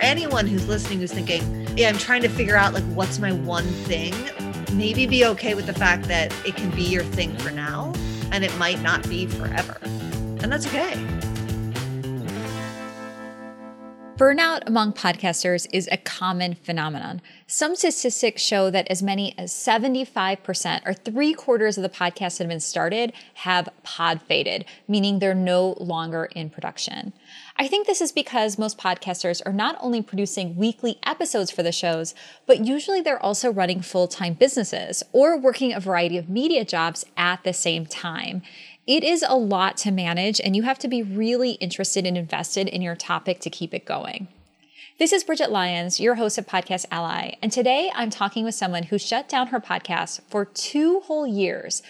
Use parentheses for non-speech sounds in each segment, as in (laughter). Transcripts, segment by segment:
anyone who's listening who's thinking, yeah, I'm trying to figure out like what's my one thing, maybe be okay with the fact that it can be your thing for now and it might not be forever. And that's okay. Burnout among podcasters is a common phenomenon. Some statistics show that as many as 75% or three quarters of the podcasts that have been started have pod faded, meaning they're no longer in production. I think this is because most podcasters are not only producing weekly episodes for the shows, but usually they're also running full time businesses or working a variety of media jobs at the same time. It is a lot to manage, and you have to be really interested and invested in your topic to keep it going. This is Bridget Lyons, your host of Podcast Ally, and today I'm talking with someone who shut down her podcast for two whole years.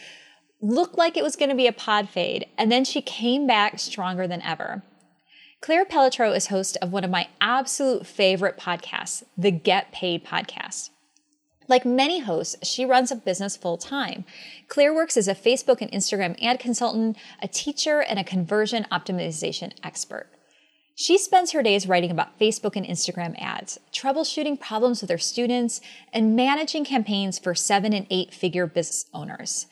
Looked like it was going to be a pod fade, and then she came back stronger than ever. Claire Pelletreau is host of one of my absolute favorite podcasts, the Get Paid Podcast. Like many hosts, she runs a business full time. Claire works as a Facebook and Instagram ad consultant, a teacher, and a conversion optimization expert. She spends her days writing about Facebook and Instagram ads, troubleshooting problems with her students, and managing campaigns for seven and eight figure business owners.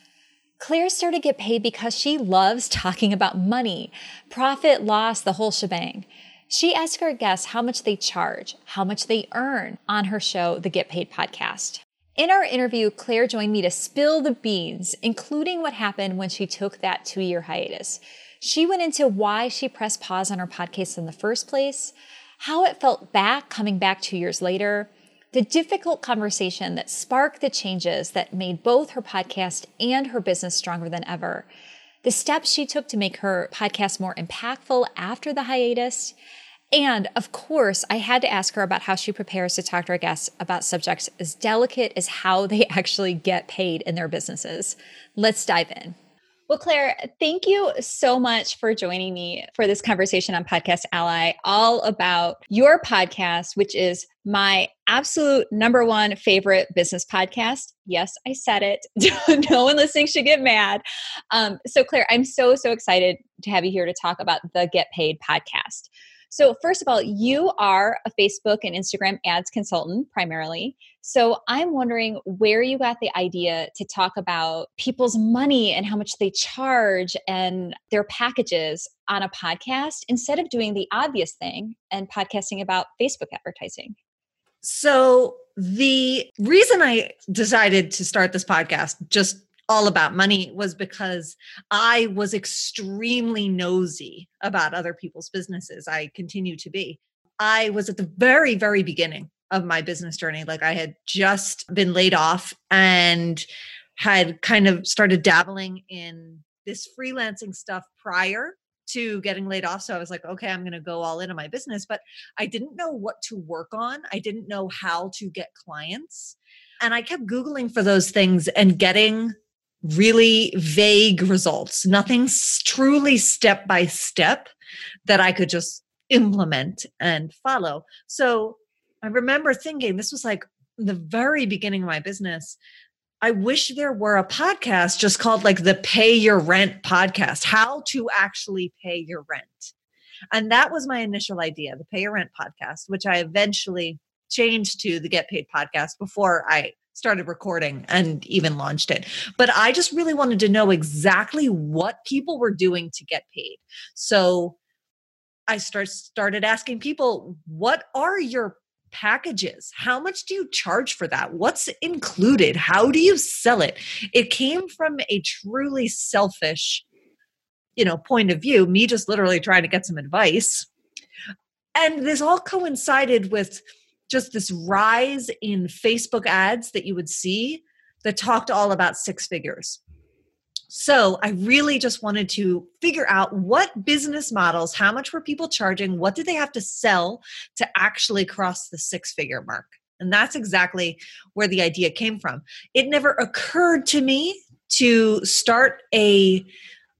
Claire started to get paid because she loves talking about money, profit, loss, the whole shebang. She asked her guests how much they charge, how much they earn on her show, The Get Paid Podcast. In our interview, Claire joined me to spill the beans, including what happened when she took that two year hiatus. She went into why she pressed pause on her podcast in the first place, how it felt back coming back two years later, the difficult conversation that sparked the changes that made both her podcast and her business stronger than ever, the steps she took to make her podcast more impactful after the hiatus, and of course, I had to ask her about how she prepares to talk to her guests about subjects as delicate as how they (laughs) actually get paid in their businesses. Let's dive in. Well, Claire, thank you so much for joining me for this conversation on Podcast Ally, all about your podcast, which is my absolute number one favorite business podcast. Yes, I said it. (laughs) no one listening should get mad. Um, so, Claire, I'm so, so excited to have you here to talk about the Get Paid podcast. So, first of all, you are a Facebook and Instagram ads consultant primarily. So, I'm wondering where you got the idea to talk about people's money and how much they charge and their packages on a podcast instead of doing the obvious thing and podcasting about Facebook advertising. So, the reason I decided to start this podcast, just all about money was because I was extremely nosy about other people's businesses. I continue to be. I was at the very, very beginning of my business journey. Like I had just been laid off and had kind of started dabbling in this freelancing stuff prior to getting laid off. So I was like, okay, I'm going to go all in on my business. But I didn't know what to work on, I didn't know how to get clients. And I kept Googling for those things and getting really vague results, nothing truly step by step that I could just implement and follow. So I remember thinking this was like the very beginning of my business. I wish there were a podcast just called like the Pay Your Rent podcast, how to actually pay your rent. And that was my initial idea, the Pay Your Rent podcast, which I eventually changed to the Get Paid podcast before I started recording and even launched it. But I just really wanted to know exactly what people were doing to get paid. So I start, started asking people, what are your packages? How much do you charge for that? What's included? How do you sell it? It came from a truly selfish, you know, point of view, me just literally trying to get some advice. And this all coincided with just this rise in Facebook ads that you would see that talked all about six figures. So I really just wanted to figure out what business models, how much were people charging, what did they have to sell to actually cross the six figure mark? And that's exactly where the idea came from. It never occurred to me to start a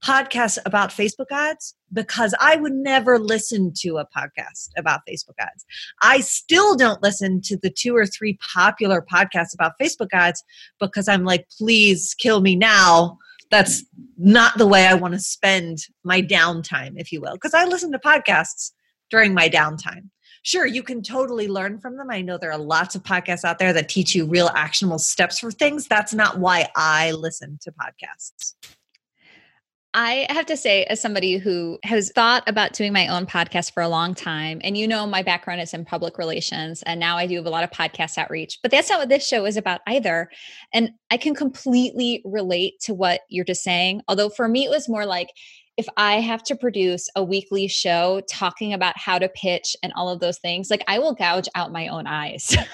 podcast about Facebook ads because I would never listen to a podcast about Facebook ads. I still don't listen to the two or three popular podcasts about Facebook ads because I'm like, please kill me now. That's not the way I want to spend my downtime, if you will, because I listen to podcasts during my downtime. sure, you can totally learn from them. I know there are lots of podcasts out there that teach you real actionable steps for things. That's not why I listen to podcasts. I have to say, as somebody who has thought about doing my own podcast for a long time, and you know, my background is in public relations, and now I do a lot of podcast outreach, but that's not what this show is about either. And I can completely relate to what you're just saying. Although for me, it was more like, if I have to produce a weekly show talking about how to pitch and all of those things, like I will gouge out my own eyes. (laughs)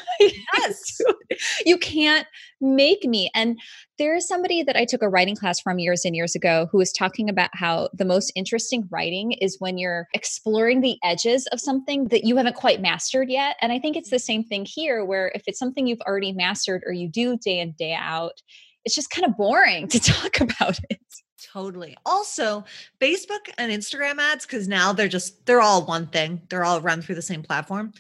Yes. (laughs) you can't make me. And there is somebody that I took a writing class from years and years ago who was talking about how the most interesting writing is when you're exploring the edges of something that you haven't quite mastered yet. And I think it's the same thing here, where if it's something you've already mastered or you do day in, day out, it's just kind of boring (laughs) to talk about it. Totally. Also, Facebook and Instagram ads, because now they're just, they're all one thing, they're all run through the same platform.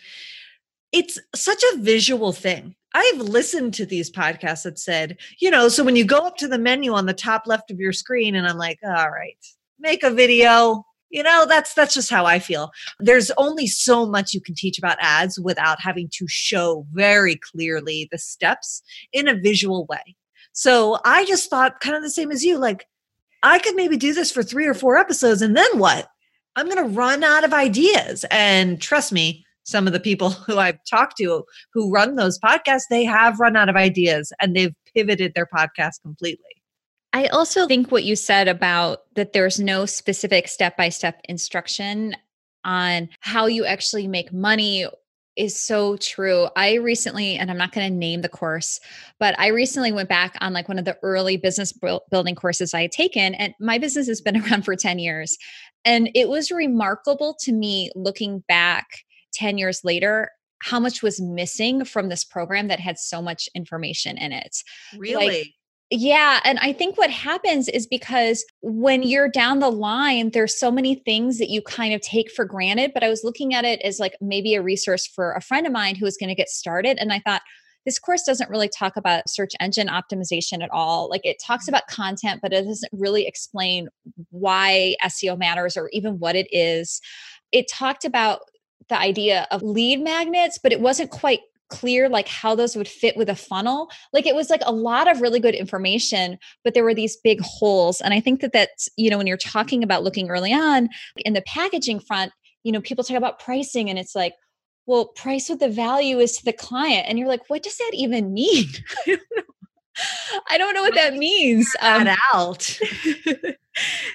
It's such a visual thing. I've listened to these podcasts that said, you know, so when you go up to the menu on the top left of your screen, and I'm like, all right, make a video. You know, that's that's just how I feel. There's only so much you can teach about ads without having to show very clearly the steps in a visual way. So I just thought kind of the same as you, like I could maybe do this for three or four episodes and then what? I'm going to run out of ideas. And trust me, some of the people (laughs) who I've talked to who run those podcasts, they have run out of ideas and they've pivoted their podcast completely. I also think what you said about that there's no specific step by step instruction on how you actually make money is so true. I recently, and I'm not going to name the course, but I recently went back on like one of the early business building courses I had taken, and my business has been (laughs) around for 10 years. And it was remarkable to me looking back 10 years later how much was missing from this program that had so much information in it. Really? Like, yeah. And I think what happens is because when you're down the line, there's so many things that you kind of take for granted. But I was looking at it as like maybe a resource for a friend of mine who was going to get started. And I thought, this course doesn't really talk about search engine optimization at all. Like it talks about content, but it doesn't really explain why SEO matters or even what it is. It talked about the idea of lead magnets, but it wasn't quite clear like how those would fit with a funnel like it was like a lot of really good information but there were these big holes and i think that that's you know when you're talking about looking early on in the packaging front you know people talk about pricing and it's like well price what the value is to the client and you're like what does that even mean? (laughs) I don't know. I don't know what that means um, out. (laughs)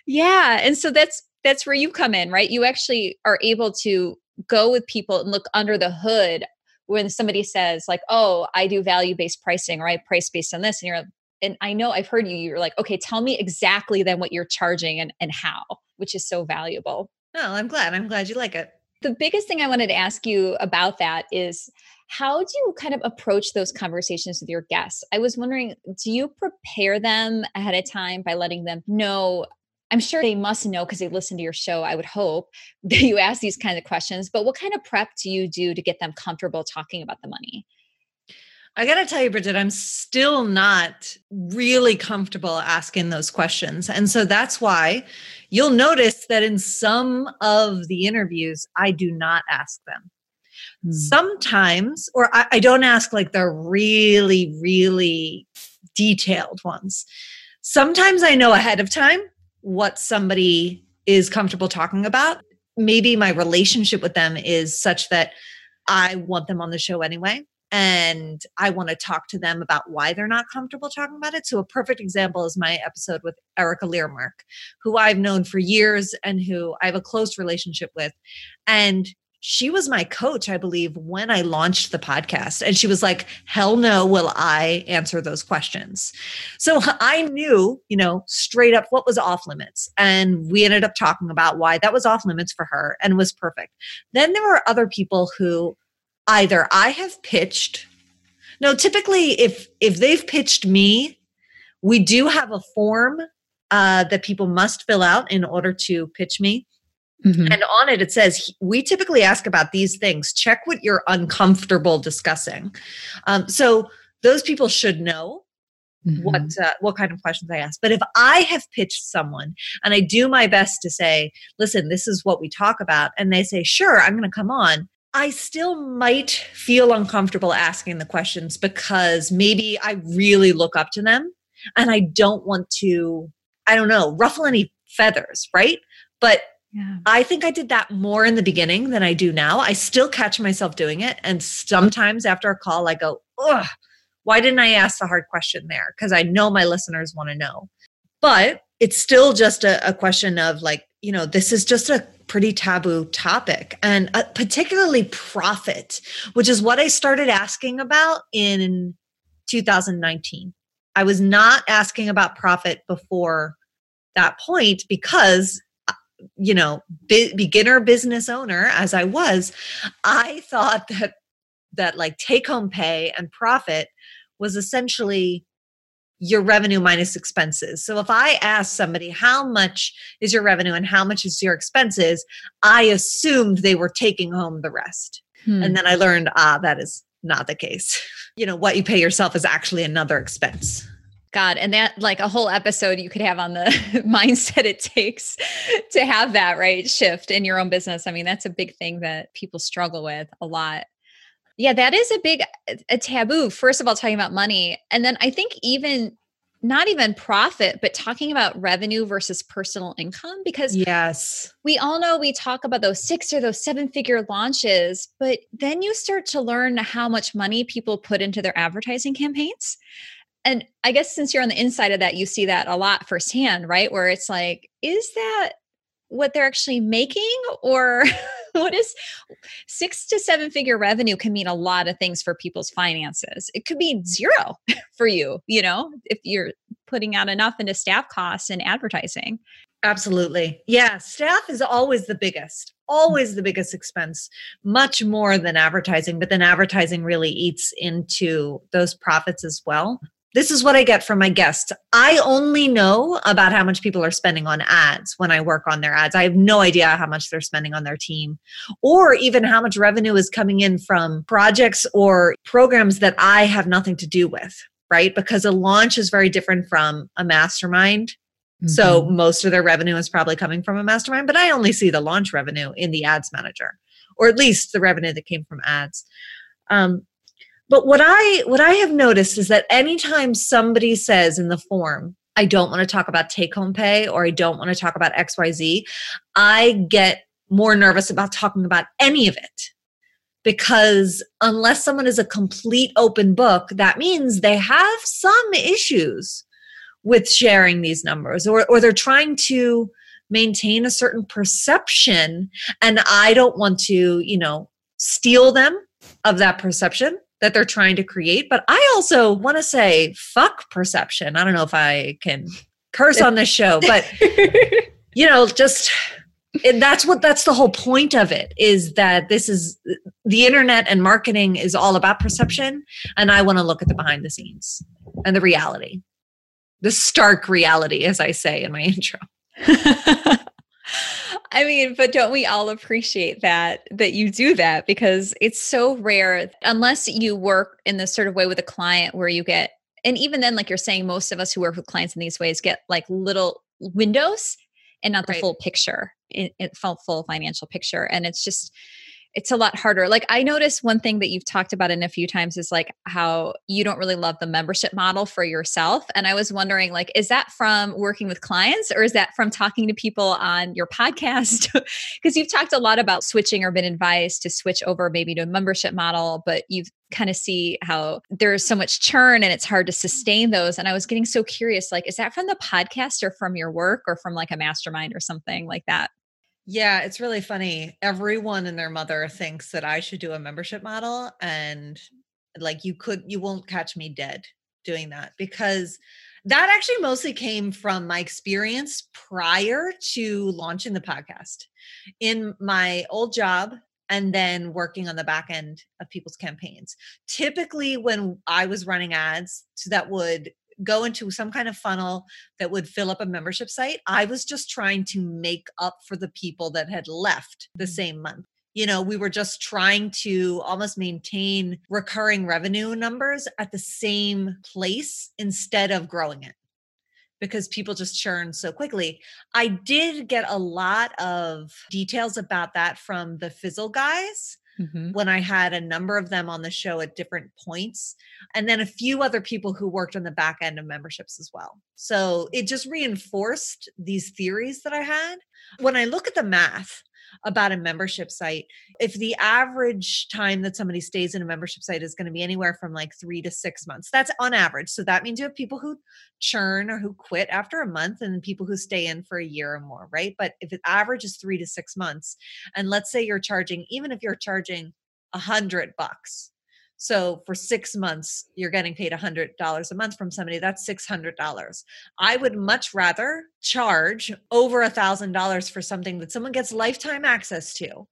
Yeah and so that's that's where you come in right? You actually are able to go with people and look under the hood when somebody says like oh i do value based pricing or i price based on this and you're and i know i've heard you you're like okay tell me exactly then what you're charging and, and how which is so valuable. No i'm glad i'm glad you like it. The biggest thing i wanted to ask you about that is how do you kind of approach those conversations with your guests? I was wondering do you prepare them ahead of time by letting them know I'm sure they must know because they listen to your show, I would hope, (laughs) that you ask these kinds of questions. But what kind of prep do you do to get them comfortable talking about the money? I got to tell you, Bridget, I'm still not really comfortable asking those questions. And so that's why you'll notice that in some of the interviews, I do not ask them. Hmm. Sometimes, or I, I don't ask like the really, really detailed ones. Sometimes I know ahead of time what somebody is comfortable talking about. Maybe my relationship with them is such that I want them on the show anyway. And I want to talk to them about why they're not comfortable talking about it. So, a perfect example is my episode with Erika Lyremark, who I've known for years and who I have a close relationship with. And she was my coach, I believe, when I launched the podcast. And she was like, hell no, will I answer those questions? So I knew, you know, straight up what was off limits. And we ended up talking about why that was off limits for her and was perfect. Then there were other people who either I have pitched. No, typically if if they've pitched me, we do have a form uh, that people must fill out in order to pitch me. Mm-hmm. And on it, it says, We typically ask about these things. Check what you're uncomfortable discussing. Um, so those people should know mm-hmm. what uh, what kind of questions I ask. But if I have pitched someone and I do my best to say, listen, this is what we talk about, and they say, sure, I'm going to come on, I still might feel uncomfortable asking the questions because maybe I really look up to them and I don't want to, I don't know, ruffle any feathers, right? But yeah. I think I did that more in the beginning than I do now. I still catch myself doing it. And sometimes after a call, I go, ugh, why didn't I ask the hard question there? Because I know my listeners want to know. But it's still just a, a, question of like, you know, this is just a pretty taboo topic and uh, particularly profit, which is what I started asking about in 2019. I was not asking about profit before that point because you know be, beginner business owner as i was i thought that that like take home pay and profit was essentially your revenue minus expenses. So if I ask somebody how much is your revenue and how much is your expenses, I assumed they were taking home the rest. Hmm. And then I learned ah that is not the case. (laughs) You know, what you pay yourself is actually another expense. God, and that like a whole episode you could have on the (laughs) mindset it takes to have that right shift in your own business. I mean, that's a big thing that people struggle with a lot. Yeah, that is a big a taboo. First of all, talking about money, and then I think even not even profit, but talking about revenue versus personal income because yes, we all know we talk about those six or those seven figure launches, but then you start to learn how much money people put into their advertising campaigns. And I guess since you're on the inside of that, you see that a lot firsthand, right? Where it's like, is that what they're actually making? Or (laughs) what is six to seven figure revenue can mean a lot of things for people's finances. It could be zero (laughs) for you you know if you're putting out enough into staff costs and advertising. Absolutely. Yeah staff is always the biggest mm. always the biggest expense much more than advertising but then advertising really eats into those profits as well this is what I get from my guests. I only know about how much people are spending on ads when I work on their ads. I have no idea how much they're spending on their team or even how much revenue is coming in from projects or programs that I have nothing to do with, right? Because a launch is very different from a mastermind. Mm-hmm. So most of their revenue is probably coming from a mastermind, but I only see the launch revenue in the ads manager, or at least the revenue that came from ads. Um, but what I what I have noticed is that anytime somebody says in the form, I don't want to talk about take home pay or I don't want to talk about XYZ, I get more nervous about talking about any of it. Because unless someone is a complete open book, that means they have some issues with sharing these numbers or, or they're trying to maintain a certain perception. And I don't want to, you know, steal them of that perception that they're trying to create. But I also want to say, fuck perception. I don't know if I can curse on this show, but (laughs) you know, just that's what that's the whole point of it is that this is the internet and marketing is all about perception and i want to look at the behind the scenes and the reality the stark reality as i say in my (laughs) intro (laughs) I mean, but don't we all appreciate that that you do that because it's so rare unless you work in this sort of way with a client where you get and even then like you're saying most of us who work with clients in these ways get like little windows and not the right. full picture, in, in full full financial picture and it's just it's a lot harder. Like I noticed one thing that you've talked about in a few times is like how you don't really love the membership model for yourself. And I was wondering like is that from working with clients or is that from talking to people on your podcast? (laughs) Because you've talked a lot about switching or been advised to switch over maybe to a membership model, but you've kind of see how there's so much churn and it's hard to sustain those. And I was getting so curious like is that from the podcast or from your work or from like a mastermind or something like that? Yeah, it's really funny. Everyone and their mother thinks that I should do a membership model and like you could you won't catch me dead doing that because that actually mostly came from my experience prior to launching the podcast. In my old job and then working on the back end of people's campaigns. Typically when I was running ads so that would go into some kind of funnel that would fill up a membership site. I was just trying to make up for the people that had left the mm-hmm. same month. You know, we were just trying to almost maintain recurring revenue numbers at the same place instead of growing it because people just churn so quickly. I did get a lot of details about that from the Fizzle guys mm-hmm. when I had a number of them on the show at different points, and then a few other people who worked on the back end of memberships as well. So it just reinforced these theories that I had. When I look at the math, about a membership site. If the average time that somebody stays in a membership site is going to be anywhere from like three to six months, that's on average. So that means you have people who churn or who quit after a month and people who stay in for a year or more, right? But if it average is three to six months, and let's say you're charging, even if you're charging a hundred bucks so for six months, you're getting paid $100 a month from somebody. That's $600. I would much rather charge over a $1,000 for something that someone gets lifetime access to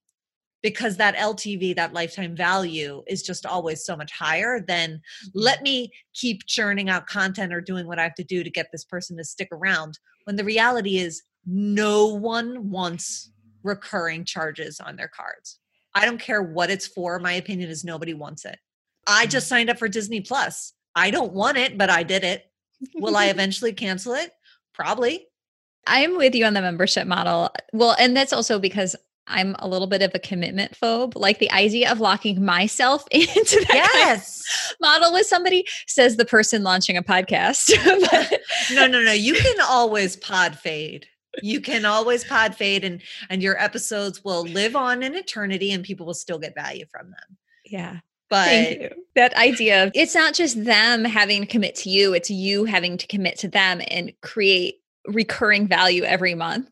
because that LTV, that lifetime value is just always so much higher than mm-hmm. let me keep churning out content or doing what I have to do to get this person to stick around. When the reality is, no one wants recurring charges on their cards. I don't care what it's for. My opinion is nobody wants it. I just mm-hmm. signed up for Disney Plus. I don't want it, but I did it. Will I (laughs) eventually cancel it? Probably. I'm with you on the membership model. Well, and that's also because I'm a little bit of a commitment phobe. Like the idea of locking myself (laughs) into that yes. Kind of model with somebody says the person launching a podcast. (laughs) no, no, no. You can always pod fade. You can always pod fade and and your episodes will live on in eternity and people will still get value from them. Yeah. But that idea of it's not just them having to commit to you, it's you having to commit to them and create recurring value every month.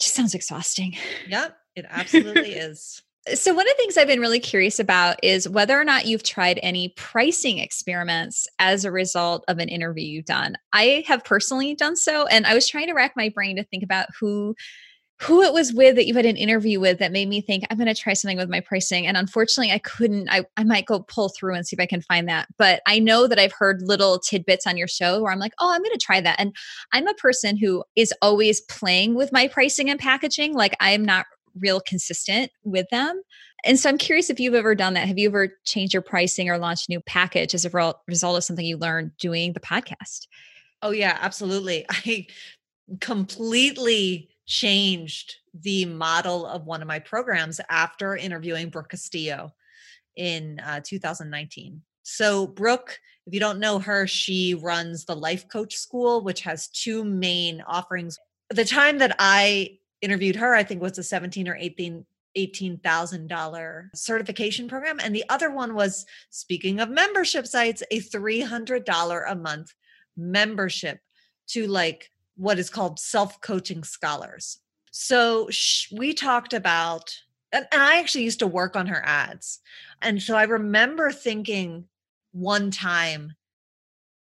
Just sounds exhausting. Yep, it (laughs) absolutely is. So, one of the things I've been really curious about is whether or not you've tried any pricing experiments as a result of an interview you've done. I have personally done so, and I was trying to rack my brain to think about who who it was with that you had an interview with that made me think I'm going to try something with my pricing. And unfortunately, I couldn't. I, I might go pull through and see if I can find that. But I know that I've heard little tidbits on your show where I'm like, oh, I'm going to try that. And I'm a person who is always playing with my pricing and packaging. Like I'm not real consistent with them. And so I'm curious if you've ever done that. Have you ever changed your pricing or launched a new package as a result of something you learned doing the podcast? Oh, yeah, absolutely. (laughs) I completely changed the model of one of my programs after interviewing Brooke Castillo in uh, 2019. So, Brooke, if you don't know her, she runs the Life Coach School, which has two main offerings. The time that I interviewed her, I think was a 17 or 18 $18,000 certification program. And the other one was, speaking of membership sites, a $300 a month membership to like what is called self coaching scholars. So sh- we talked about, and, and I actually used to work on her ads. And so I remember thinking one time,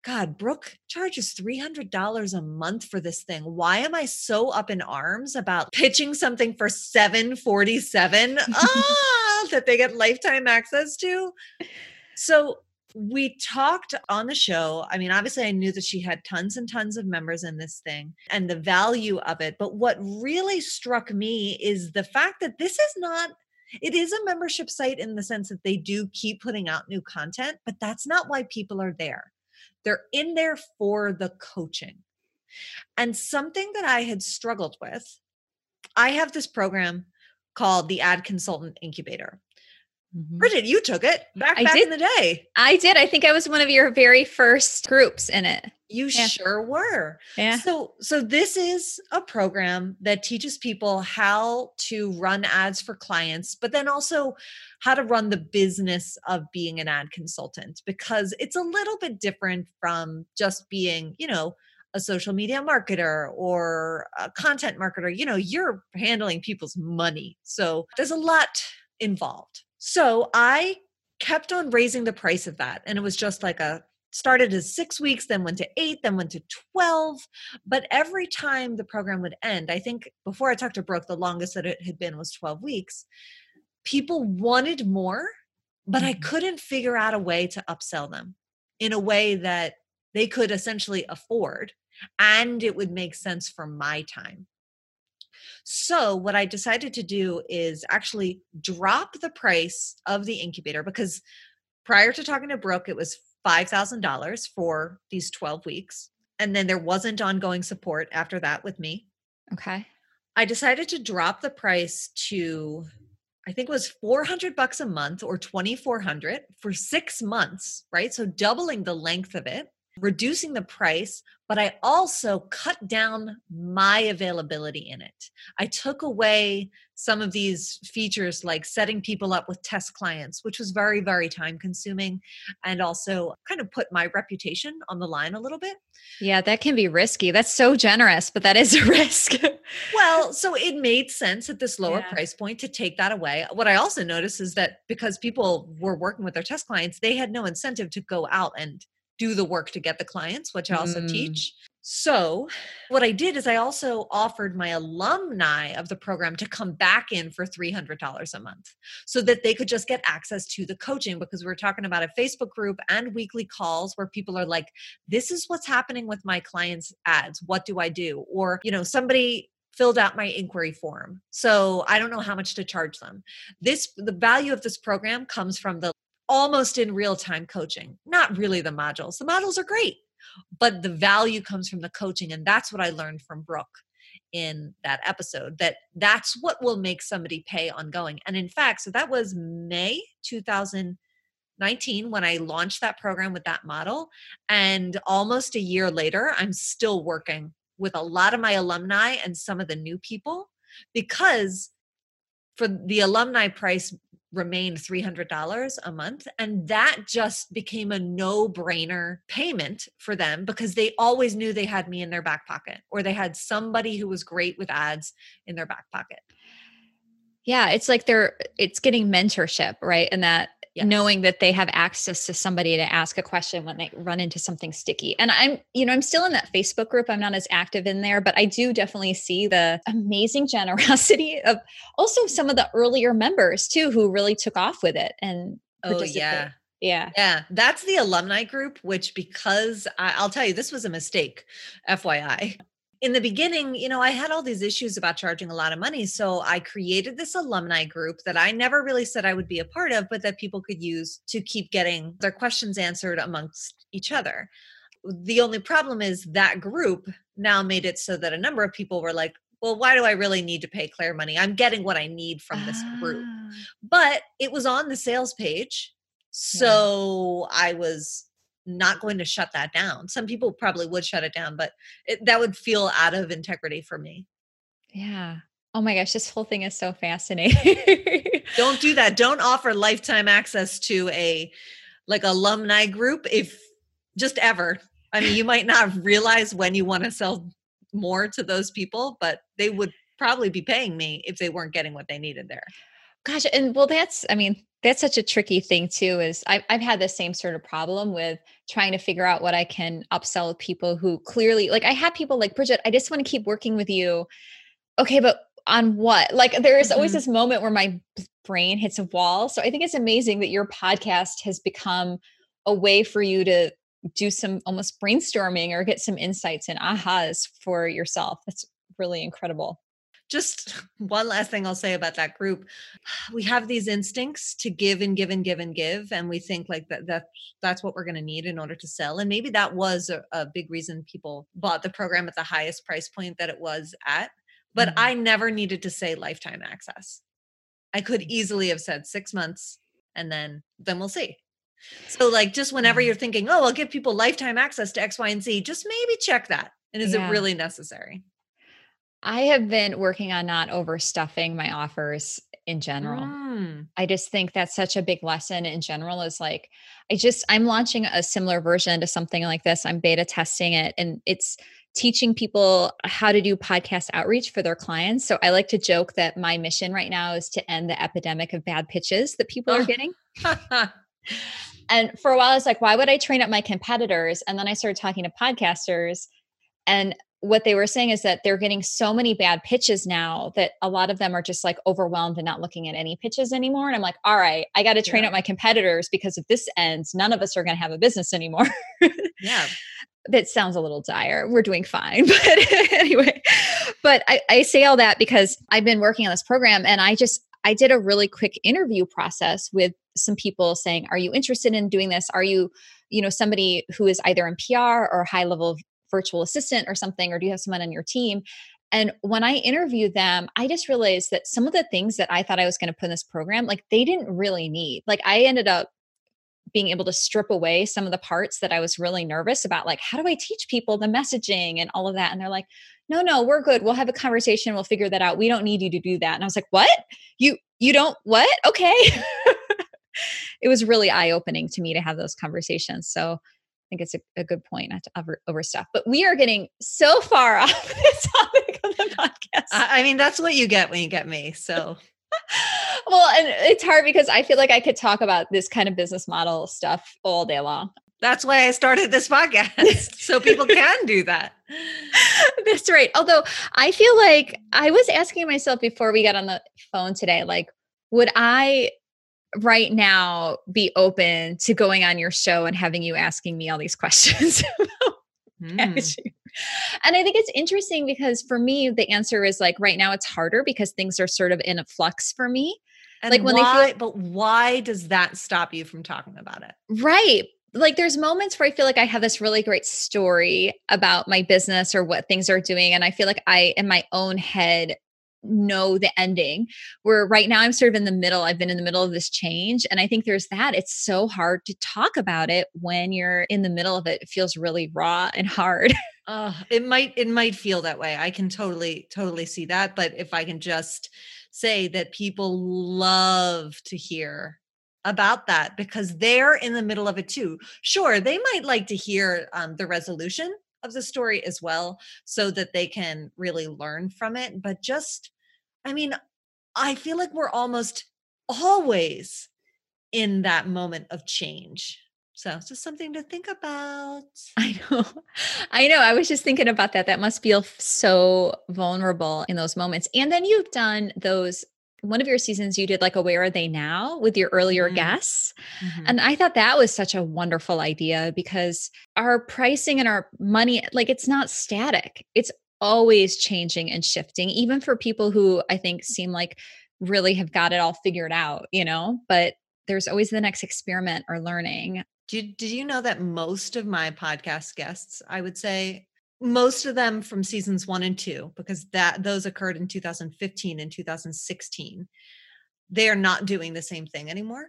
God, Brooke charges $300 a month for this thing. Why am I so up in arms about pitching something for 747 ah, that they get lifetime access to? So we talked on the show. I mean, obviously, I knew that she had tons and tons of members in this thing and the value of it. But what really struck me is the fact that this is not, it is a membership site in the sense that they do keep putting out new content, but that's not why people are there. They're in there for the coaching. And something that I had struggled with, I have this program called the Ad Consultant Incubator. Mm-hmm. Bridget, you took it back, I back did. in the day. I did. I think I was one of your very first groups in it. You yeah. sure were. Yeah. So so this is a program that teaches people how to run ads for clients, but then also how to run the business of being an ad consultant because it's a little bit different from just being, you know, a social media marketer or a content marketer. You know, you're handling people's money. So there's a lot involved. So I kept on raising the price of that. And it was just like a started as six weeks, then went to eight, then went to 12. But every time the program would end, I think before I talked to Brooke, the longest that it had been was 12 weeks. People wanted more, but I mm-hmm. couldn't figure out a way to upsell them in a way that they could essentially afford and it would make sense for my time. So, what I decided to do is actually drop the price of the incubator because prior to talking to Brooke, it was $5,000 for these 12 weeks. And then there wasn't ongoing support after that with me. Okay. I decided to drop the price to I think it was 400 bucks a month or 2400 for 6 months, right? So doubling the length of it, reducing the price, but I also cut down my availability in it. I took away some of these features like setting people up with test clients, which was very, very time consuming and also kind of put my reputation on the line a little bit. Yeah, that can be risky. That's so generous, but that is a (laughs) risk. well, so it made sense at this lower yeah. price point to take that away. What I also noticed is that because people were working with their test clients, they had no incentive to go out and do the work to get the clients, which I also mm. teach. So, what I did is I also offered my alumni of the program to come back in for $300 a month so that they could just get access to the coaching because we're talking about a Facebook group and weekly calls where people are like, this is what's happening with my clients' ads. What do I do? Or, you know, somebody filled out my inquiry form. So I don't know how much to charge them. This the value of this program comes from the almost in real time coaching, not really the modules. The modules are great but the value comes from the coaching and that's what i learned from brooke in that episode that that's what will make somebody pay ongoing and in fact so that was may 2019 when i launched that program with that model and almost a year later i'm still working with a lot of my alumni and some of the new people because for the alumni price remained $300 a month. And that just became a no brainer payment for them because they always knew they had me in their back pocket or they had somebody who was great with ads in their back pocket. Yeah, it's like they're it's getting mentorship, right? And that yes. knowing that they have access to somebody to ask a question when they run into something sticky. And I'm, you know, I'm still in that Facebook group. I'm not as active in there, but I do definitely see the amazing (laughs) generosity of also some of the earlier members too who really took off with it and Oh yeah. Yeah. Yeah. That's the alumni group, which because I, will tell you, this was a mistake, FYI in the beginning, you know, I had all these issues about charging a lot of money. So I created this alumni group that I never really said I would be a part of, but that people could use to keep getting their questions answered amongst each other. The only problem is that group now made it so that a number of people were like, well, why do I really need to pay Claire money? I'm getting what I need from this group. Ah. But it was on the sales page. So yeah. I was not going to shut that down. Some people probably would shut it down, but it, that would feel out of integrity for me. Yeah. Oh my gosh, this whole thing is so fascinating. (laughs) Don't do that. Don't offer lifetime access to a like alumni group if just ever. I mean, you might not realize when you want to sell more to those people, but they would probably be paying me if they weren't getting what they needed there. Gosh, and well, that's, I mean, that's such a tricky thing too is I've, I've had the same sort of problem with trying to figure out what i can upsell people who clearly like i have people like bridget i just want to keep working with you. Okay but on what? Like there is always mm-hmm. this moment where my brain hits a wall so i think it's amazing that your podcast has become a way for you to do some almost brainstorming or get some insights and ahas for yourself. That's really incredible just (laughs) one last thing I'll say about that group. (sighs) We have these instincts to give and give and give and give. And we think like that, that that's what we're going to need in order to sell. And maybe that was a, a, big reason people bought the program at the highest price point that it was at. But mm-hmm. I never needed to say lifetime access. I could easily have said six months and then then we'll see. So like just whenever mm-hmm. you're thinking, oh, I'll give people lifetime access to X, Y, and Z, just maybe check that. And is yeah. it really necessary? I have been working on not overstuffing my offers in general. Mm. I just think that's such a big lesson in general is like I just I'm launching a similar version to something like this. I'm beta testing it and it's teaching people how to do podcast outreach for their clients. So I like to joke that my mission right now is to end the epidemic of bad pitches that people are getting. (laughs) and for a while it's like why would I train up my competitors and then I started talking to podcasters and what they were saying is that they're getting so many bad pitches now that a lot of them are just like overwhelmed and not looking at any pitches anymore. And I'm like, all right, I got to train yeah. up my competitors because if this ends, none of us are going to have a business anymore. yeah. (laughs) That sounds a little dire. We're doing fine. (laughs) But anyway, but I, I say all that because I've been working on this program and I just, I did a really quick interview process with some people saying, Are you interested in doing this? Are you, you know, somebody who is either in PR or high level virtual assistant or something, or do you have someone on your team? And when I interviewed them, I just realized that some of the things that I thought I was going to put in this program, like they didn't really need. Like I ended up being able to strip away some of the parts that I was really nervous about, like, how do I teach people the messaging and all of that? And they're like, no, no, we're good. We'll have a conversation. We'll figure that out. We don't need you to do that. And I was like, what? You, you don't, what? Okay. (laughs) it was really eye opening to me to have those conversations. So think it's a, a good point not to over, over stuff. But we are getting so far (laughs) off the topic of the podcast. I mean, that's what you get when you get me. So (laughs) well, and it's hard because I feel like I could talk about this kind of business model stuff all day long. That's why I started this podcast (laughs) so people can do that. That's right. Although I feel like I was asking myself before we got on the phone today, like, would I right now be open to going on your show and having you asking me all these (laughs) questions mm. And I think it's interesting because for me, the answer is like right now it's harder because things are sort of in a flux for me. And like when why, they feel, but why does that stop you from talking about it? Right. Like there's moments where I feel like I have this really great story about my business or what things are doing. And I feel like I, in my own head, know the ending. Where right now i'm sort of in the middle i've been in the middle of this change and i think there's that. It's so hard to talk about it when you're in the middle of it. It feels really raw and hard. (laughs) Uh, it might it might feel that way. I can totally totally see that but if i can just say that people love to hear about that because they're in the middle of it too. Sure they might like to hear um, the resolution of the story as well so that they can really learn from it but just i mean i feel like we're almost always in that moment of change. So it's just something to think about. (laughs) I know. I know i was just thinking about that. That must feel so vulnerable in those moments. And then you've done those one of your seasons you did like a where are they now with your earlier mm-hmm. guests mm-hmm. and i thought that was such a wonderful idea because our pricing and our money like it's not static it's always changing and shifting even for people who i think seem like really have got it all figured out you know but there's always the next experiment or learning did, did you know that most of my podcast guests i would say most of them from seasons one and two because that those occurred in 2015 and 2016 they are not doing the same thing anymore.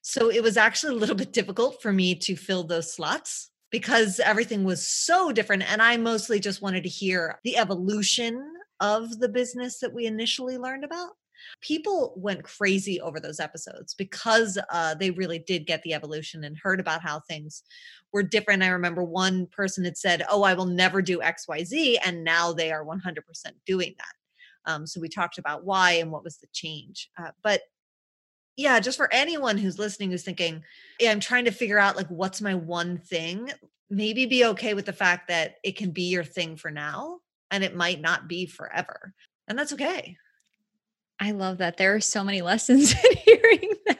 So it was actually a little bit difficult for me to fill those slots because everything was so different and i mostly just wanted to hear the evolution of the business that we initially learned about people went crazy over those episodes because uh, they really did get the evolution and heard about how things were different. I remember one person had said, Oh, I will never do XYZ. And now they are 100% doing that. Um, so we talked about why and what was the change. Uh, but yeah, just for anyone who's listening who's thinking, yeah, I'm trying to figure out like what's my one thing, maybe be okay with the fact that it can be your thing for now and it might not be forever. And that's okay. I love that. There are so many (laughs) lessons in hearing that.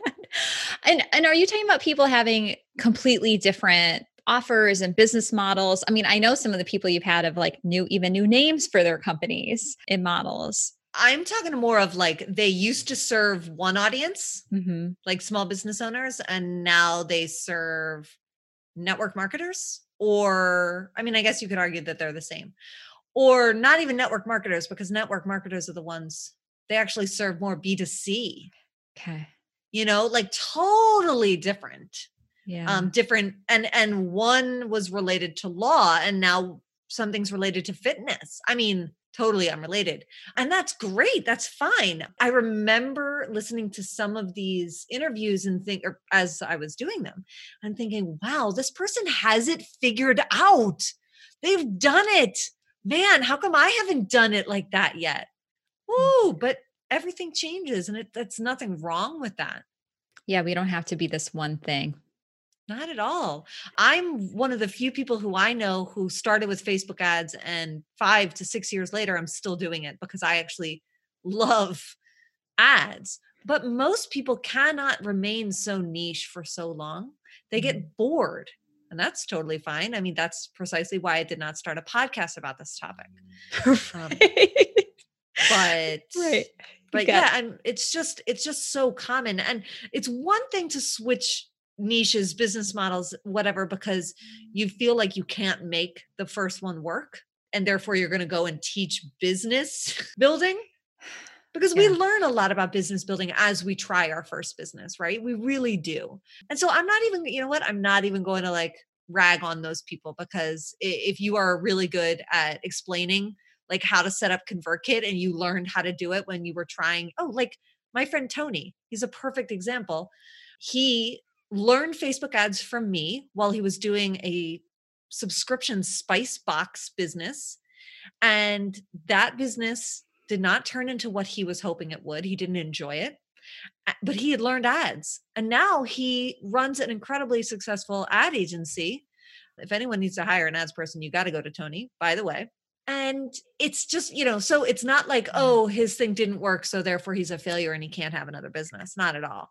And and are you talking about people having completely different offers and business models? I mean, I know some of the people you've had have like new even new names for their companies and models. I'm talking more of like they used to serve one audience, mm-hmm. like small business owners, and now they serve network marketers. Or, I mean, I guess you could argue that they're the same, or not even network marketers because network marketers are the ones they actually serve more B2C. Okay. You know, like totally different. Yeah. Um, different and and one was related to law and now something's related to fitness. I mean, totally unrelated. And that's great. That's fine. I remember listening to some of these interviews and think or as I was doing them and thinking, wow, this person has it figured out. They've done it. Man, how come I haven't done it like that yet? Woo, but everything changes and it, that's nothing wrong with that. Yeah, we don't have to be this one thing. Not at all. I'm one of the few people who I know who started with Facebook ads and five to six years later, I'm still doing it because I actually (laughs) love ads. But most people cannot remain so niche for so long. They get mm-hmm. bored. And that's totally fine. I mean, that's precisely why I did not start a podcast about this topic. Um, (laughs) but (laughs) right but yeah and it's just it's just so common and it's one thing to switch niches business models whatever because you feel like you can't make the first one work and therefore you're going to go and teach business (laughs) building because yeah. we learn a lot about business building as we try our first business, right? We really do. And so I'm not even, you know what? I'm not even going to like rag on those people because if you are really good at explaining like how to set up ConvertKit and you learned how to do it when you were trying, oh, like my friend Tony, he's a perfect example. He learned Facebook ads from me while he was doing a subscription spice box business. And that business did not turn into what he was hoping it would. He didn't enjoy it, but he had learned ads. And now he runs an incredibly successful ad agency. If anyone needs to hire an ads person, you got to go to Tony, by the way. And it's just, you know, so it's not like, mm-hmm. oh, his thing didn't work. So therefore he's a failure and he can't have another business. Not at all.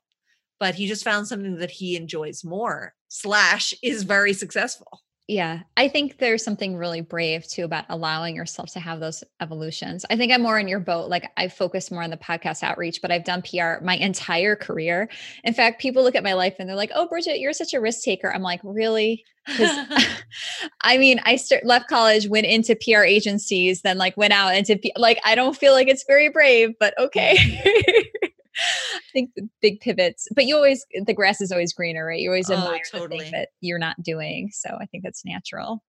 But he just found something that he enjoys more, slash, is very successful. Yeah, I think there's something really brave too about allowing yourself to have those evolutions. I think I'm more in your boat. Like I focus more on the podcast outreach, but I've done PR my entire career. In fact, people look at my life and they're like, "Oh, Bridget, you're such a risk taker." I'm like, "Really?" (laughs) (laughs) (laughs) I mean, I start, left college, went into PR agencies, then like went out into like I don't feel like it's very brave, but okay. I (laughs) think big pivots, but you always the grass is always greener, right? You always oh, admire totally. the thing that you're not doing. So I think that's natural.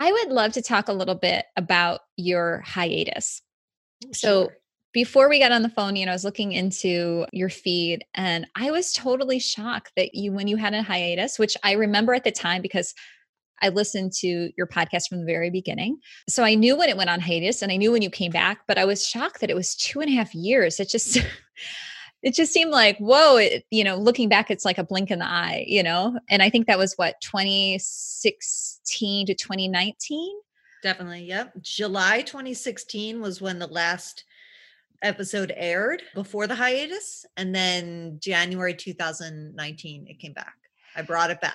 I would love to talk a little bit about your hiatus. Oh, so sure. before we got on the phone, you know, I was looking into your feed and I was totally shocked that you when you had a hiatus, which I remember at the time because I listened to your podcast from the very beginning. So I knew when it went on hiatus and I knew when you came back, but I was shocked that it was two and a half years. It just (laughs) it just seemed like whoa it, you know looking back it's like a blink in the eye you know? And i think that was what 2016 to 2019 definitely yep. July 2016 was when the last episode aired before the hiatus and then january 2019 it came back. I brought it back.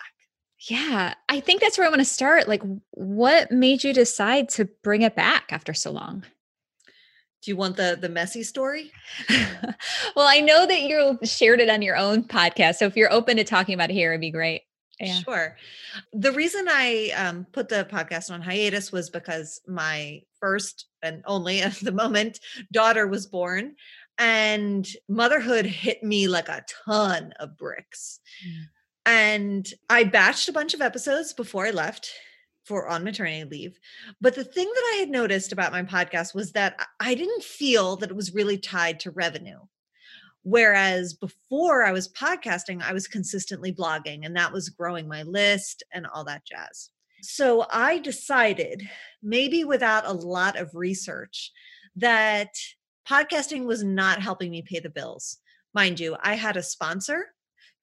Yeah i think that's where i want to start. Like what made you decide to bring it back after so long do you want the the messy story? (laughs) well, I know that you shared it on your own podcast, so if you're open to talking about it here, it'd be great. Yeah. Sure. The reason I um, put the podcast on hiatus was because my first and only (laughs) at the moment daughter was born, and motherhood hit me like a ton of bricks. Mm. And I batched a bunch of episodes before I left for on maternity leave. But the thing that I had noticed about my podcast was that I didn't feel that it was really tied to revenue. Whereas before I was podcasting, I was consistently blogging and that was growing my list and all that jazz. So I decided, maybe without a lot of research, that podcasting was not helping me pay the bills. Mind you, I had a sponsor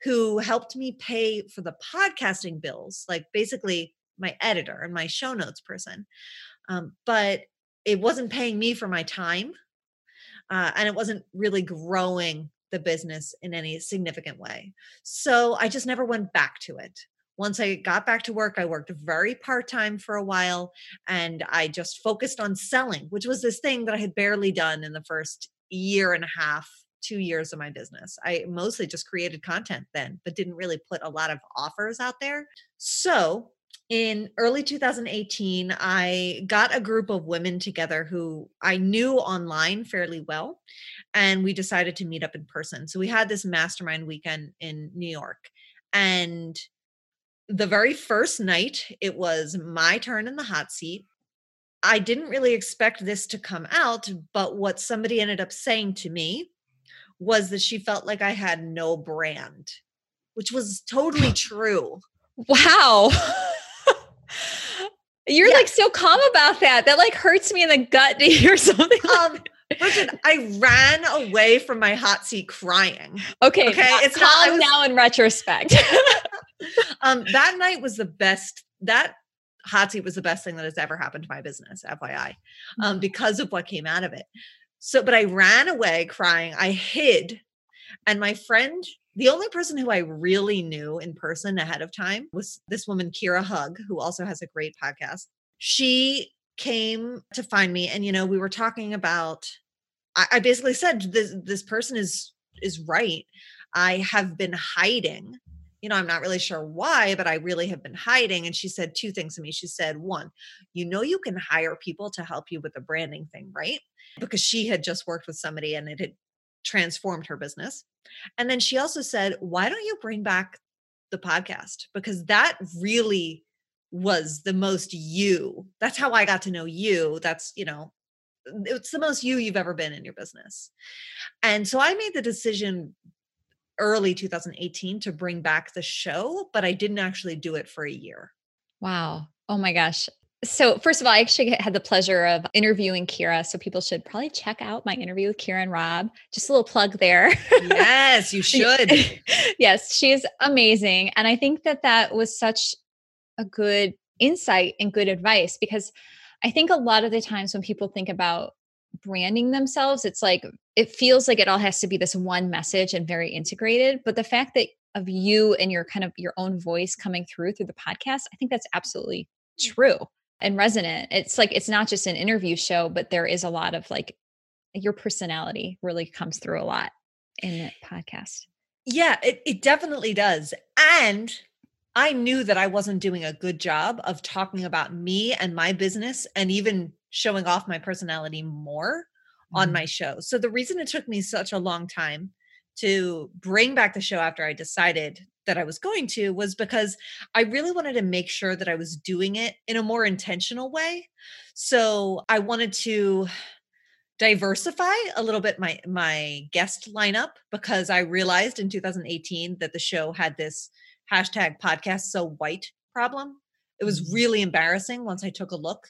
who helped me pay for the podcasting bills, like basically my editor and my show notes person. Um, but it wasn't paying me for my time. Uh, and it wasn't really growing the business in any significant way. So I just never went back to it. Once I got back to work, I worked very part time for a while and I just focused on selling, which was this thing that I had barely done in the first year and a half, two years of my business. I mostly just created content then, but didn't really put a lot of offers out there. So in early 2018, I got a group of women together who I knew online fairly well, and we decided to meet up in person. So we had this mastermind weekend in New York. And the very first night, it was my turn in the hot seat. I didn't really expect this to come out, but what somebody ended up saying to me was that she felt like I had no brand, which was totally (laughs) true. Wow. You're yeah. like so calm about that. That like hurts me in the gut (laughs) to hear something. Um, listen, I ran away from my hot seat crying. Okay, okay, it's calm was, now in retrospect. (laughs) um, that night was the best. That hot seat was the best thing that has ever happened to my business, FYI, um, mm-hmm. because of what came out of it. So, but I ran away crying. I hid, and my friend the only person who I really knew in person ahead of time was this woman, Kira Hug, who also has a great podcast. She came to find me, and you know, we were talking about. I, I basically said this this person is is right. I have been hiding you know, I'm not really sure why, but I really have been hiding. And she said two things to me. She said, one, you know, you can hire people to help you with the branding thing, right? Because she had just worked with somebody and it had transformed her business. And then she also said, why don't you bring back the podcast? Because that really was the most you. That's how I got to know you. That's, you know, it's the most you you've ever been in your business. And so I made the decision early 2018 to bring back the show, but I didn't actually do it for a year. Wow. Oh my gosh. So, first of all, I actually had the pleasure of interviewing Kira. So, people should probably check out my interview with Kira and Rob. Just a little plug there. Yes, you (laughs) should. (laughs) yes, she's amazing. And I think that that was such a good insight and good advice because I think a lot of the times when people think about branding themselves, it's like it feels like it all has to be this one message and very integrated. But the fact that of you and your kind of your own voice coming through through the podcast, I think that's absolutely mm. true and resonant. It's like it's not just an interview show, but there is a lot of like your personality really comes through a lot in the podcast. Yeah, it, it definitely does. And I knew that I wasn't doing a good job of talking about me and my business and even showing off my personality more mm-hmm. on my show. So the reason it took me such a long time to bring back the show after I decided that I was going to was because I really wanted to make sure that I was doing it in a more intentional way. So I wanted to diversify a little bit my my guest lineup because I realized in 2018 that the show had this hashtag podcast so white problem. It was mm-hmm. really embarrassing once I took a look